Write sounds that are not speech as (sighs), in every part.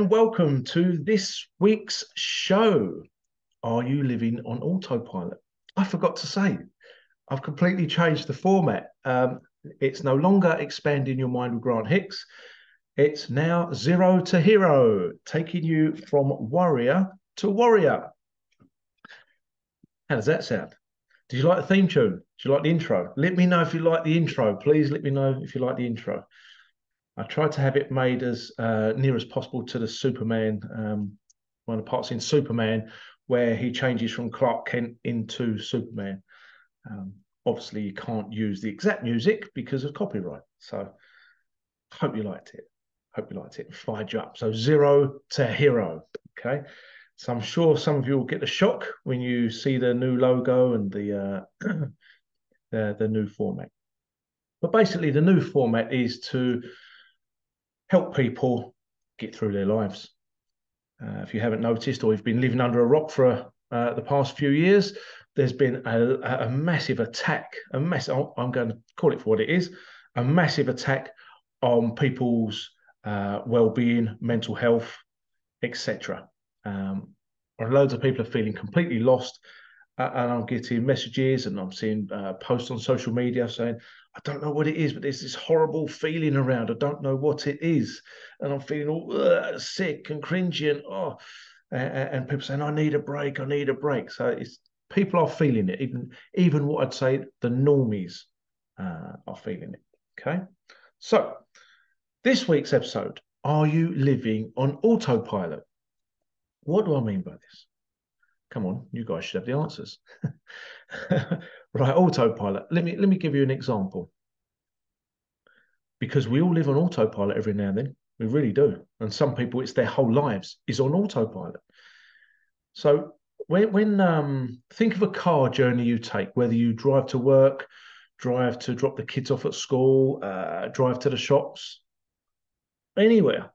And welcome to this week's show. Are you living on autopilot? I forgot to say, I've completely changed the format. Um, it's no longer expanding your mind with Grant Hicks. It's now zero to hero, taking you from warrior to warrior. How does that sound? Did you like the theme tune? Did you like the intro? Let me know if you like the intro. Please let me know if you like the intro. I tried to have it made as uh, near as possible to the Superman, um, one of the parts in Superman where he changes from Clark Kent into Superman. Um, obviously, you can't use the exact music because of copyright. So, hope you liked it. Hope you liked it. Fired you up. So, zero to hero. Okay. So, I'm sure some of you will get a shock when you see the new logo and the uh, (clears throat) the, the new format. But basically, the new format is to help people get through their lives. Uh, if you haven't noticed or you've been living under a rock for uh, the past few years, there's been a, a massive attack, a mess. I'm going to call it for what it is, a massive attack on people's uh, well-being, mental health, etc. Um, loads of people are feeling completely lost, and I'm getting messages and I'm seeing uh, posts on social media saying, I don't know what it is, but there's this horrible feeling around. I don't know what it is. And I'm feeling all uh, sick and cringy and oh, and, and, people saying, I need a break, I need a break. So it's people are feeling it. Even even what I'd say the normies uh, are feeling it. Okay. So this week's episode, are you living on autopilot? What do I mean by this? Come on, you guys should have the answers. (laughs) right, autopilot. Let me let me give you an example. Because we all live on autopilot every now and then. We really do. And some people, it's their whole lives is on autopilot. So when when um, think of a car journey you take, whether you drive to work, drive to drop the kids off at school, uh, drive to the shops, anywhere,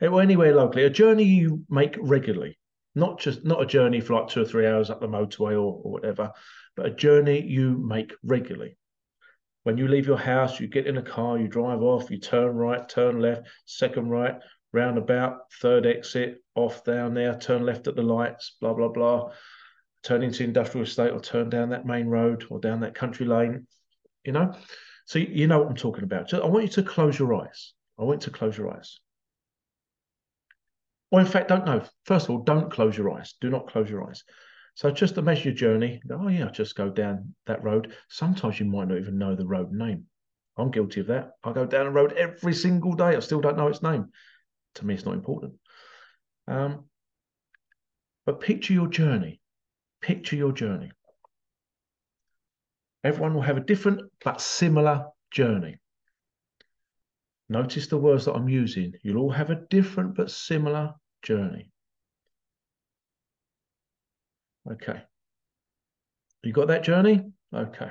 anywhere locally, a journey you make regularly not just not a journey for like two or three hours up the motorway or, or whatever, but a journey you make regularly. When you leave your house, you get in a car, you drive off, you turn right, turn left, second right, roundabout, third exit, off down there, turn left at the lights, blah blah blah. Turn into industrial estate or turn down that main road or down that country lane. You know, so you know what I'm talking about. I want you to close your eyes. I want you to close your eyes. Or in fact, don't know. First of all, don't close your eyes. Do not close your eyes. So just to measure your journey. Oh yeah, just go down that road. Sometimes you might not even know the road name. I'm guilty of that. I go down a road every single day. I still don't know its name. To me, it's not important. Um, but picture your journey. Picture your journey. Everyone will have a different but similar journey. Notice the words that I'm using. You'll all have a different but similar journey. Okay. You got that journey? Okay.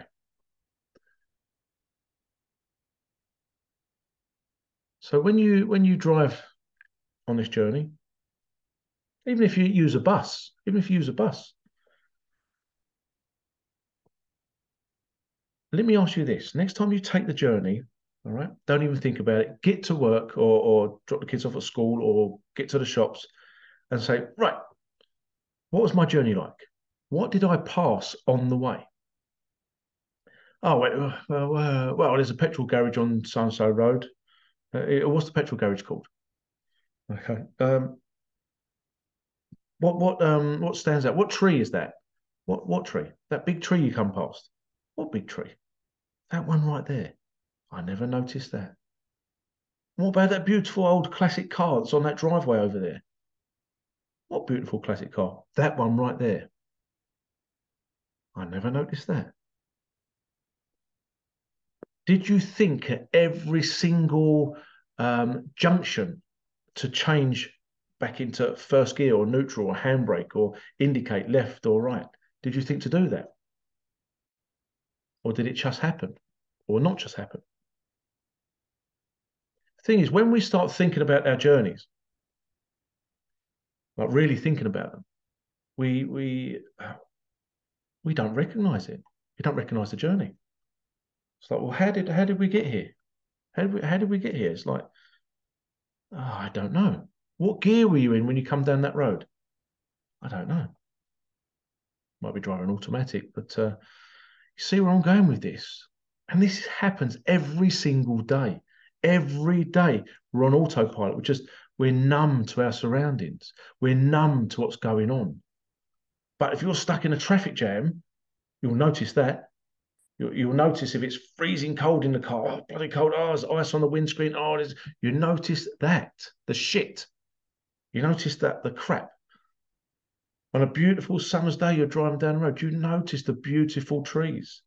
So when you when you drive on this journey, even if you use a bus, even if you use a bus, let me ask you this: next time you take the journey, all right. Don't even think about it. Get to work or, or drop the kids off at school or get to the shops and say, right, what was my journey like? What did I pass on the way? Oh, wait, uh, well, uh, well, there's a petrol garage on so so road. Uh, what's the petrol garage called? Okay. Um, what what um what stands out? What tree is that? What what tree? That big tree you come past? What big tree? That one right there. I never noticed that. What about that beautiful old classic car that's on that driveway over there? What beautiful classic car? That one right there. I never noticed that. Did you think at every single um, junction to change back into first gear or neutral or handbrake or indicate left or right? Did you think to do that? Or did it just happen? Or not just happen? The thing is, when we start thinking about our journeys, like really thinking about them, we we we don't recognize it. We don't recognize the journey. It's like, well, how did how did we get here? How did we how did we get here? It's like, oh, I don't know. What gear were you in when you come down that road? I don't know. Might be driving automatic, but uh, you see where I'm going with this. And this happens every single day. Every day we're on autopilot. We're just we're numb to our surroundings. We're numb to what's going on. But if you're stuck in a traffic jam, you'll notice that. You'll, you'll notice if it's freezing cold in the car, oh, bloody cold, oh, there's ice on the windscreen, oh, there's, you notice that, the shit. You notice that, the crap. On a beautiful summer's day, you're driving down the road, you notice the beautiful trees,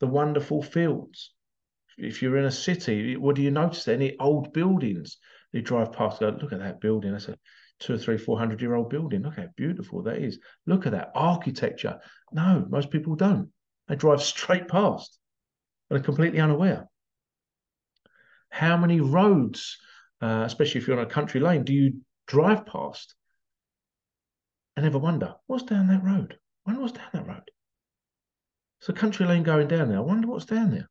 the wonderful fields. If you're in a city, what do you notice? Any old buildings? You drive past, go, look at that building. That's a two three, four hundred year old building. Look how beautiful that is. Look at that architecture. No, most people don't. They drive (laughs) straight past and are completely unaware. How many roads, uh, especially if you're on a country lane, do you drive past and ever wonder what's down that road? I wonder what's down that road. It's a country lane going down there. I wonder what's down there.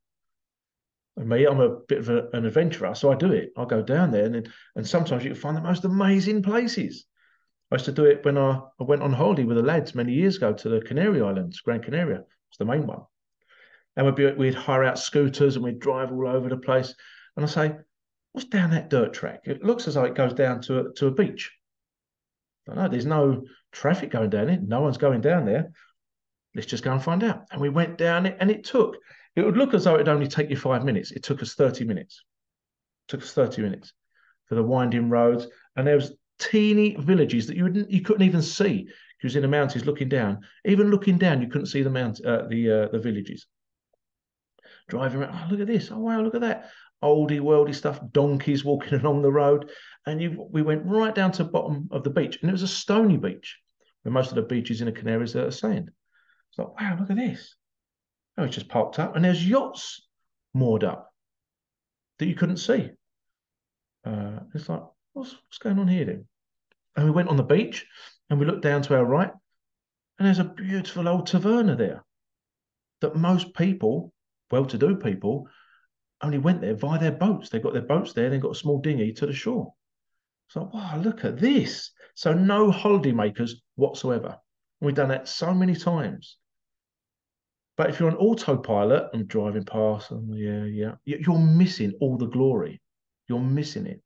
Me, I'm a bit of a, an adventurer, so I do it. I go down there, and and sometimes you can find the most amazing places. I used to do it when I, I went on holiday with the lads many years ago to the Canary Islands, Gran Canaria. It's the main one. And we'd, be, we'd hire out scooters and we'd drive all over the place. And I say, what's down that dirt track? It looks as though it goes down to a, to a beach. I know there's no traffic going down it. No one's going down there. Let's just go and find out. And we went down it, and it took it would look as though it'd only take you five minutes. It took us 30 minutes. It took us 30 minutes for the winding roads. And there was teeny villages that you wouldn't you couldn't even see. Was in the mountains looking down. Even looking down, you couldn't see the mount uh, the uh, the villages. Driving around, oh look at this, oh wow, look at that. Oldie worldy stuff, donkeys walking (laughs) along the road. And you we went right down to the bottom of the beach, and it was a stony beach, where most of the beaches in the Canaries are sand. It's like, wow, look at this. Oh, it's just parked up, and there's yachts moored up that you couldn't see. Uh, it's like, what's, what's going on here then? And we went on the beach and we looked down to our right, and there's a beautiful old taverna there that most people, well to do people, only went there via their boats. They got their boats there, they got a small dinghy to the shore. So, wow, look at this. So, no holiday makers whatsoever. We've done that so many times. But if you're on autopilot and driving past, and yeah, yeah, you're missing all the glory. You're missing it.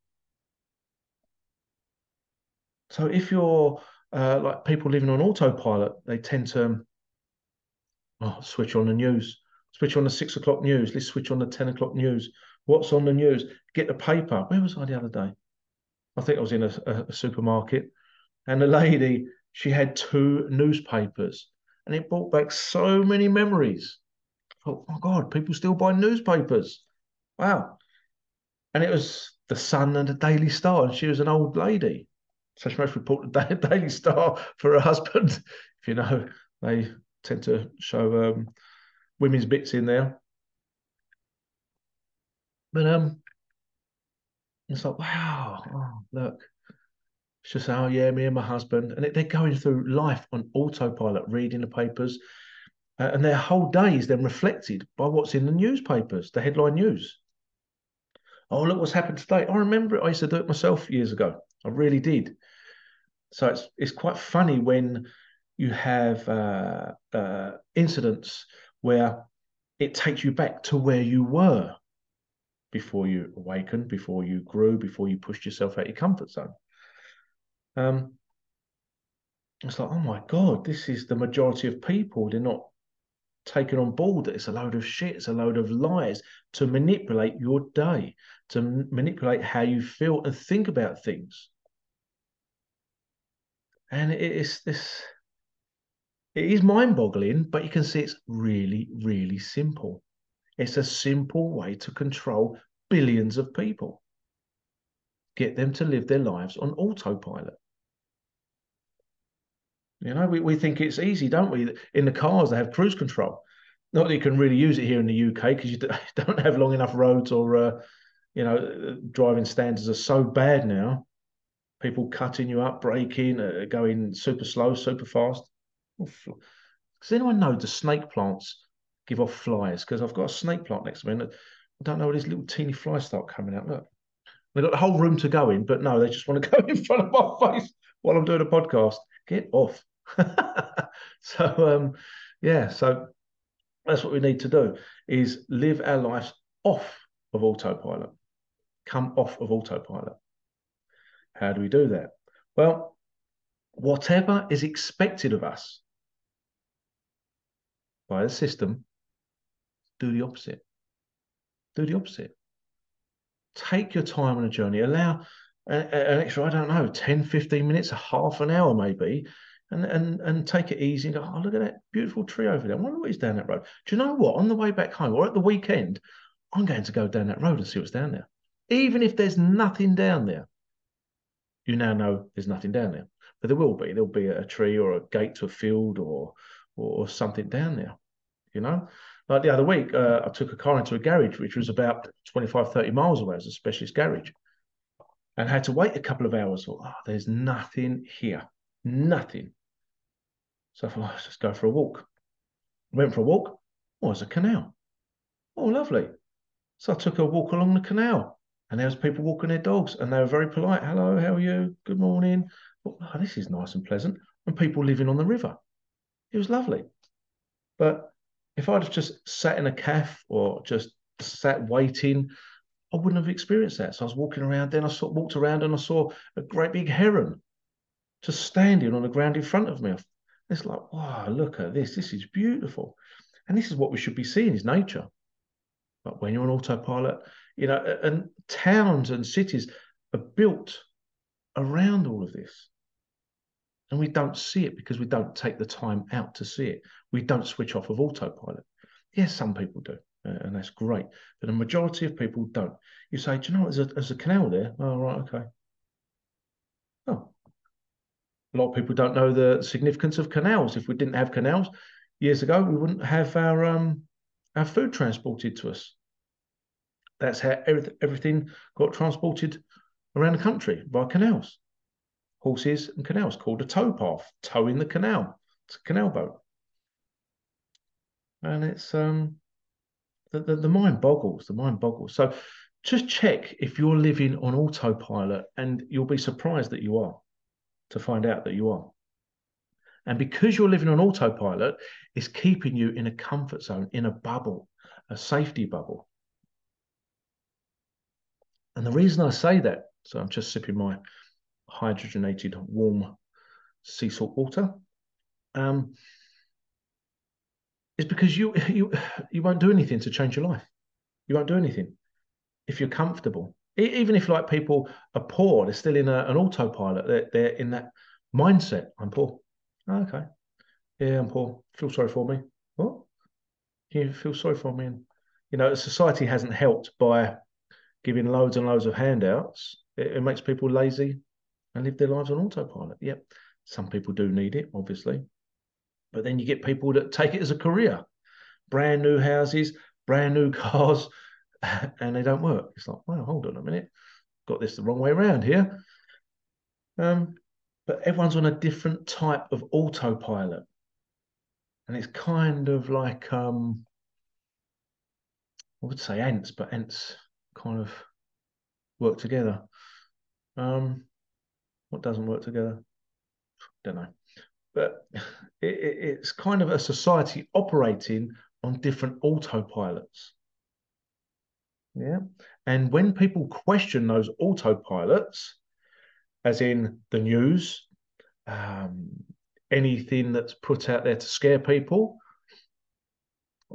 So if you're uh, like people living on autopilot, they tend to oh, switch on the news, switch on the six o'clock news. Let's switch on the ten o'clock news. What's on the news? Get the paper. Where was I the other day? I think I was in a, a, a supermarket, and the lady she had two newspapers and it brought back so many memories. Oh my God, people still buy newspapers. Wow. And it was the Sun and the Daily Star, and she was an old lady. So she must report the (laughs) Daily Star for her husband. (laughs) If you know, they tend to show um, women's bits in there. But um, it's like, wow, oh, look, it's just, oh, yeah, me and my husband. And they're going through life on autopilot, reading the papers. Uh, and their whole day is then reflected by what's in the newspapers, the headline news. Oh, look what's happened today. I remember it. I used to do it myself years ago. I really did. So it's it's quite funny when you have uh, uh, incidents where it takes you back to where you were before you awakened, before you grew, before you pushed yourself out of your comfort zone. Um, it's like, oh my God, this is the majority of people. They're not taken on board that it's a load of shit, it's a load of lies to manipulate your day, to manipulate how you feel and think about things. And it is this, it is mind boggling, but you can see it's really, really simple. It's a simple way to control billions of people get them to live their lives on autopilot. You know, we, we think it's easy, don't we? In the cars, they have cruise control. Not that you can really use it here in the UK because you (laughs) don't have long enough roads or, uh, you know, driving standards are so bad now. People cutting you up, braking, uh, going super slow, super fast. Does anyone know the snake plants give off flies? Because I've got a snake plant next to me and I don't know where these little teeny flies start coming out. Look They've got the whole room to go in, but no, they just want to (laughs) go in front of my face while I'm doing a podcast. Get off. (laughs) so um, yeah, so that's what we need to do is live our lives off of autopilot. Come off of autopilot. How do we do that? Well, whatever is expected of us by the system, do the opposite. Do the opposite. Take your time on a journey. Allow an, an extra, I don't know, 10, 15 minutes, a half an hour maybe, and and and take it easy and go, oh, look at that beautiful tree over there. I wonder what is down that road. Do you know what? On the way back home or at the weekend, I'm going to go down that road and see what's down there. Even if there's nothing down there, you now know there's nothing down there. But there will be. There'll be a tree or a gate to a field or or, something down there. You know, like the other week, uh, I took a car into a garage which was about 25, 30 miles away as a specialist garage, and had to wait a couple of hours. oh, there's nothing here, nothing. So I thought, let's just go for a walk. Went for a walk. Oh, there's a canal. Oh, lovely. So I took a walk along the canal and there was people walking their dogs and they were very polite. Hello, how are you? Good morning. oh, this is nice and pleasant. And people living on the river. It was lovely. But if I'd have just sat in a cafe or just sat waiting, I wouldn't have experienced that. So I was walking around, then I saw, walked around and I saw a great big heron just standing on the ground in front of me. It's like, wow, look at this. This is beautiful. And this is what we should be seeing is nature. But when you're on autopilot, you know, and towns and cities are built around all of this. And we don't see it because we don't take the time out to see it. We don't switch off of autopilot. Yes, some people do, and that's great. But the majority of people don't. You say, do you know, there's a, there's a canal there. Oh, right, okay. A lot of people don't know the significance of canals. If we didn't have canals years ago, we wouldn't have our um, our food transported to us. That's how everything got transported around the country by canals, horses and canals, called a towpath, towing the canal. It's a canal boat, and it's um the, the, the mind boggles. The mind boggles. So just check if you're living on autopilot, and you'll be surprised that you are to find out that you are. And because you're living on autopilot, it's keeping you in a comfort zone, in a bubble, a safety bubble. And the reason I say that, so I'm just sipping my hydrogenated warm sea salt water, um, is because you you you won't do anything to change your life. You won't do anything if you're comfortable even if like people are poor, they're still in a, an autopilot. They're, they're in that mindset. I'm poor. Oh, okay. Yeah, I'm poor. Feel sorry for me. What? Can You feel sorry for me? And, you know, society hasn't helped by giving loads and loads of handouts. It, it makes people lazy and live their lives on autopilot. Yep. Some people do need it, obviously. But then you get people that take it as a career. Brand new houses, brand new (laughs) cars, (laughs) and they don't work. It's like, well, hold on a minute, got this the wrong way around here. Um, but everyone's on a different type of autopilot, and it's kind of like um, I would say ants, but ants kind of work together. Um, what doesn't work together? Don't know. But (laughs) it, it, it's kind of a society operating on different autopilots. Yeah. And when people question those autopilots, as in the news, um, anything that's put out there to scare people,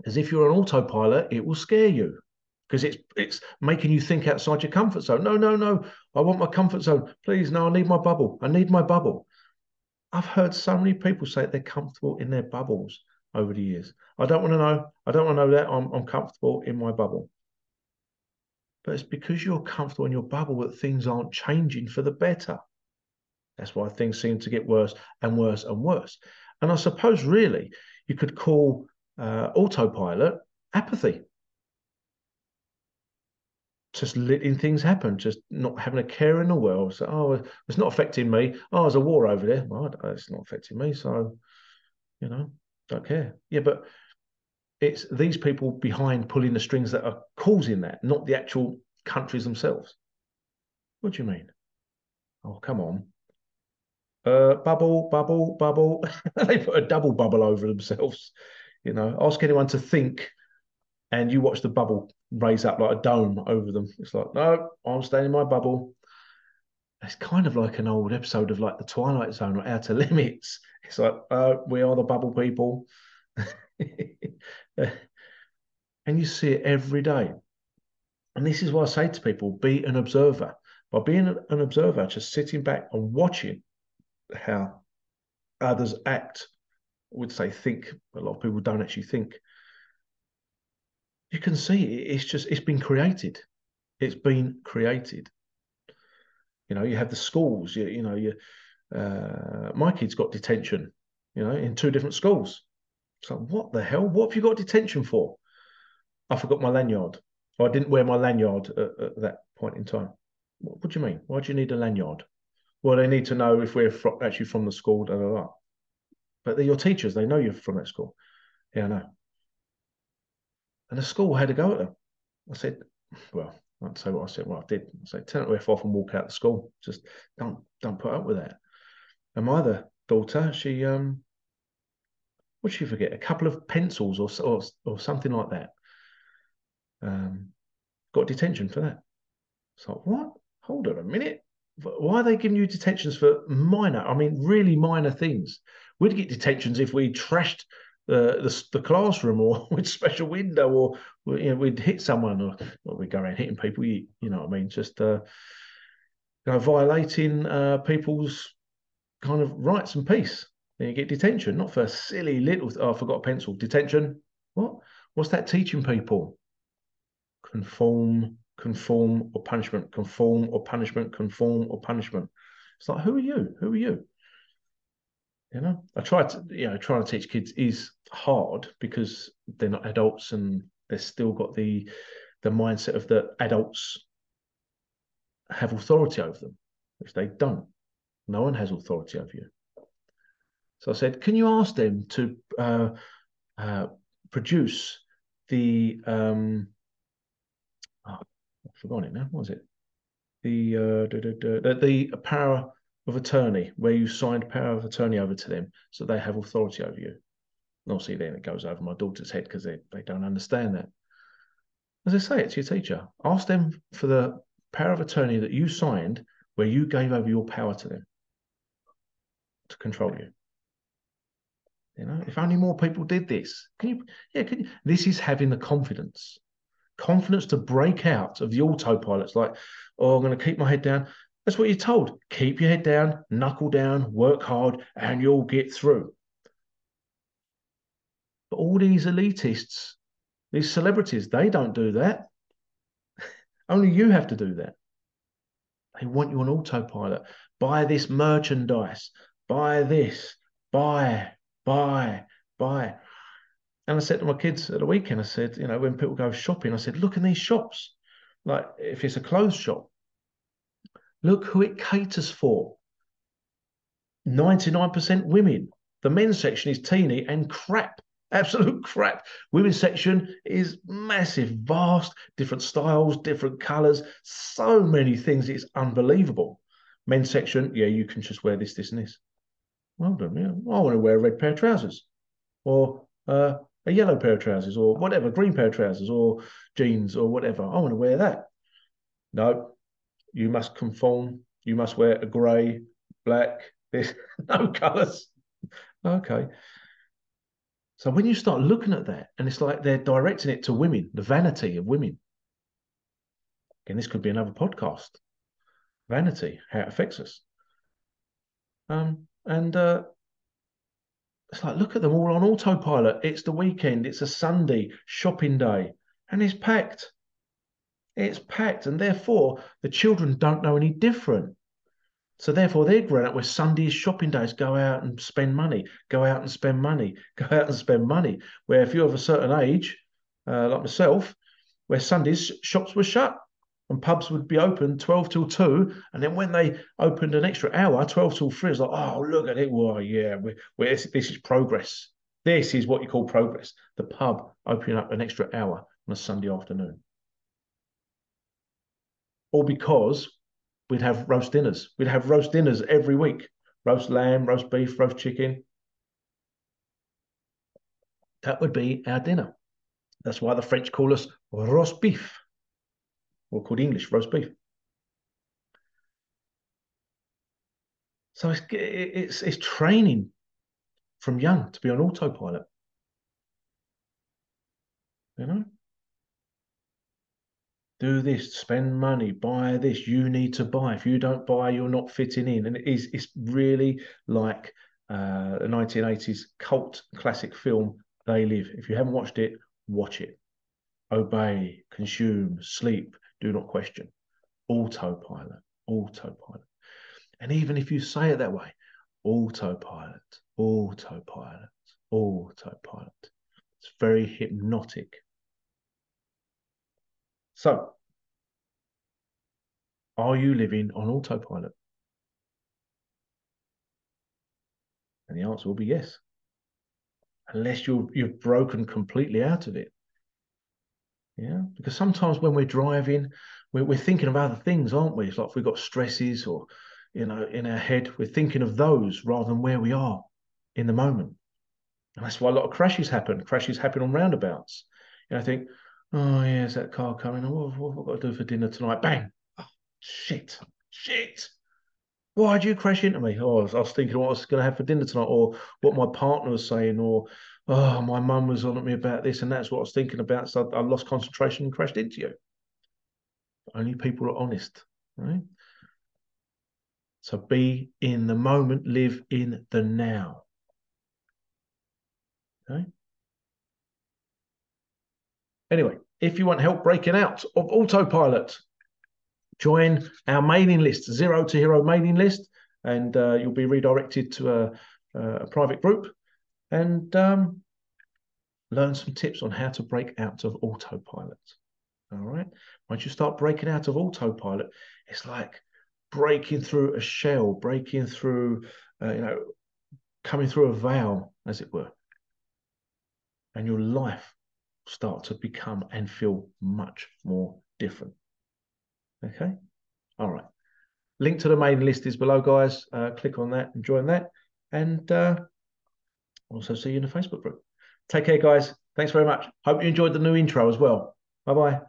as if you're an autopilot, it will scare you because it's it's making you think outside your comfort zone. No, no, no. I want my comfort zone. Please, no, I need my bubble. I need my bubble. I've heard so many people say they're comfortable in their bubbles over the years. I don't want to know. I don't want to know that I'm, I'm comfortable in my bubble but it's because you're comfortable in your bubble that things aren't changing for the better. That's why things seem to get worse and worse and worse. And I suppose, really, you could call uh, autopilot apathy. Just letting things happen, just not having a care in the world. So, oh, it's not affecting me. Oh, there's a war over there. Well, it's not affecting me. So, you know, don't care. Yeah, but it's these people behind pulling the strings that are causing that, not the actual countries themselves. What do you mean? Oh, come on. Uh, bubble, bubble, bubble. (laughs) they put a double bubble over themselves. You know, ask anyone to think, and you watch the bubble raise up like a dome over them. It's like, no, I'm staying in my bubble. It's kind of like an old episode of like the Twilight Zone or Outer (laughs) Limits. It's like, uh, we are the bubble people. (laughs) (sighs) and you see it every day. And this is why I say to people be an observer. By being an observer, just sitting back and watching how others act, I would say think, a lot of people don't actually think. You can see it's just, it's been created. It's been created. You know, you have the schools, you, you know, you, uh, my kids got detention, you know, in two different schools. So what the hell? What have you got detention for? I forgot my lanyard. Or I didn't wear my lanyard at, at that point in time. What, what, do you mean? Why do you need a lanyard? Well, they need to know if we're fr- actually from the school. But they're your teachers. They know you're from that school. Yeah, I know. And the school had to go at them. I said, well, I'd say what I said. Well, I did. I said, turn it off and walk out the school. Just don't don't put up with that. And my other daughter, she um, what did she forget? A couple of pencils or or, or something like that. Um, got detention for that. It's like what? Hold on a minute. Why are they giving you detentions for minor? I mean, really minor things. We'd get detentions if we trashed the, the, the classroom or (laughs) with special window or you know we'd hit someone or well, we'd go around hitting people. You, you know what I mean? Just uh, you know, violating uh, people's kind of rights and peace. Then you get detention, not for silly little. Oh, I forgot a pencil. Detention. What? What's that teaching people? Conform, conform or punishment. Conform or punishment. Conform or punishment. It's like, who are you? Who are you? You know, I try to, you know, trying to teach kids is hard because they're not adults and they've still got the the mindset of the adults have authority over them, which they don't. No one has authority over you. So I said, can you ask them to uh, uh, produce the um, oh, I've forgotten it now. What was it? The uh, the, the power of attorney, where you signed power of attorney over to them, so they have authority over you. And obviously, then it goes over my daughter's head because they, they don't understand that. As I say, it's your teacher. Ask them for the power of attorney that you signed, where you gave over your power to them to control you. You know, if only more people did this. Can you? Yeah, can you? This is having the confidence, confidence to break out of the autopilots. Like, oh, I'm going to keep my head down. That's what you're told. Keep your head down, knuckle down, work hard, and you'll get through. But all these elitists, these celebrities, they don't do that. (laughs) Only you have to do that. They want you on autopilot. Buy this merchandise. Buy this. Buy, buy, buy. And I said to my kids at the weekend, I said, you know, when people go shopping, I said, look in these shops. Like if it's a clothes shop, Look who it caters for 99% women. The men's section is teeny and crap, (laughs) absolute crap. Women's section is massive, vast, different styles, different colors, so many things. It's unbelievable. Men's section, yeah, you can just wear this, this, and this. Well done, yeah. I want to wear a red pair of trousers or uh, a yellow pair of trousers or whatever, green pair of trousers or jeans or whatever. I want to wear that. No, you must conform. You must wear a grey, black, this, (laughs) no colours. Okay. So when you start looking at that, and it's like they're directing it to women, the vanity of women. Again, this could be another podcast. Vanity, how it affects us. Um, and uh, it's like, look at them all on autopilot. It's the weekend, it's a Sunday shopping day, and it's packed. It's packed, and therefore the children don't know any different. So therefore, they're grown up where Sunday is shopping days. Go out and spend money. Go out and spend money. (laughs) Go out and spend money. Where if you're of a certain age, uh, like myself, where Sundays shops were shut and pubs would be open 12 till 2 and then when they opened an extra hour 12 till 3 it's like oh look at it well yeah we're, we're, this is progress this is what you call progress the pub opening up an extra hour on a sunday afternoon or because we'd have roast dinners. We'd have roast dinners every week roast lamb, roast beef, roast chicken. That would be our dinner. That's why the French call us roast beef, or called English roast beef. So it's, it's, it's training from young to be on autopilot. You know? do this, spend money, buy this, you need to buy. If you don't buy, you're not fitting in. And it is it's really like uh, a 1980s cult classic film, They Live. If you haven't watched it, watch it. Obey, consume, sleep, do not question. Autopilot, autopilot. And even if you say it that way, autopilot, autopilot, autopilot. It's very hypnotic. So, are you living on autopilot? And the answer will be yes. Unless you're you've broken completely out of it. Yeah, because sometimes when we're driving, we're, we're thinking of other things, aren't we? It's like if we've got stresses or you know in our head, we're thinking of those rather than where we are in the moment. And that's why a lot of crashes happen. Crashes happen on roundabouts. And I think, Oh, yeah, is that car coming? What, what have I got to do for dinner tonight? Bang! Oh, shit! Shit! Why did you crash into me? Oh, I was, I was thinking what I was going to have for dinner tonight, or what my partner was saying, or oh, my mum was on at me about this, and that's what I was thinking about. So I, lost concentration and crashed into you. Only people are honest, right? So be in the moment, live in the now. Okay. Anyway, if you want help breaking out of autopilot, join our mailing list, Zero to Hero mailing list, and uh, you'll be redirected to a, a private group and um, learn some tips on how to break out of autopilot. All right. Once you start breaking out of autopilot, it's like breaking through a shell, breaking through, uh, you know, coming through a veil, as it were. And your life start to become and feel much more different. Okay. All right. Link to the main list is below, guys. Uh, click on that and join that. And uh, also see you in the Facebook group. Take care, guys. Thanks very much. Hope you enjoyed the new intro as well. Bye bye.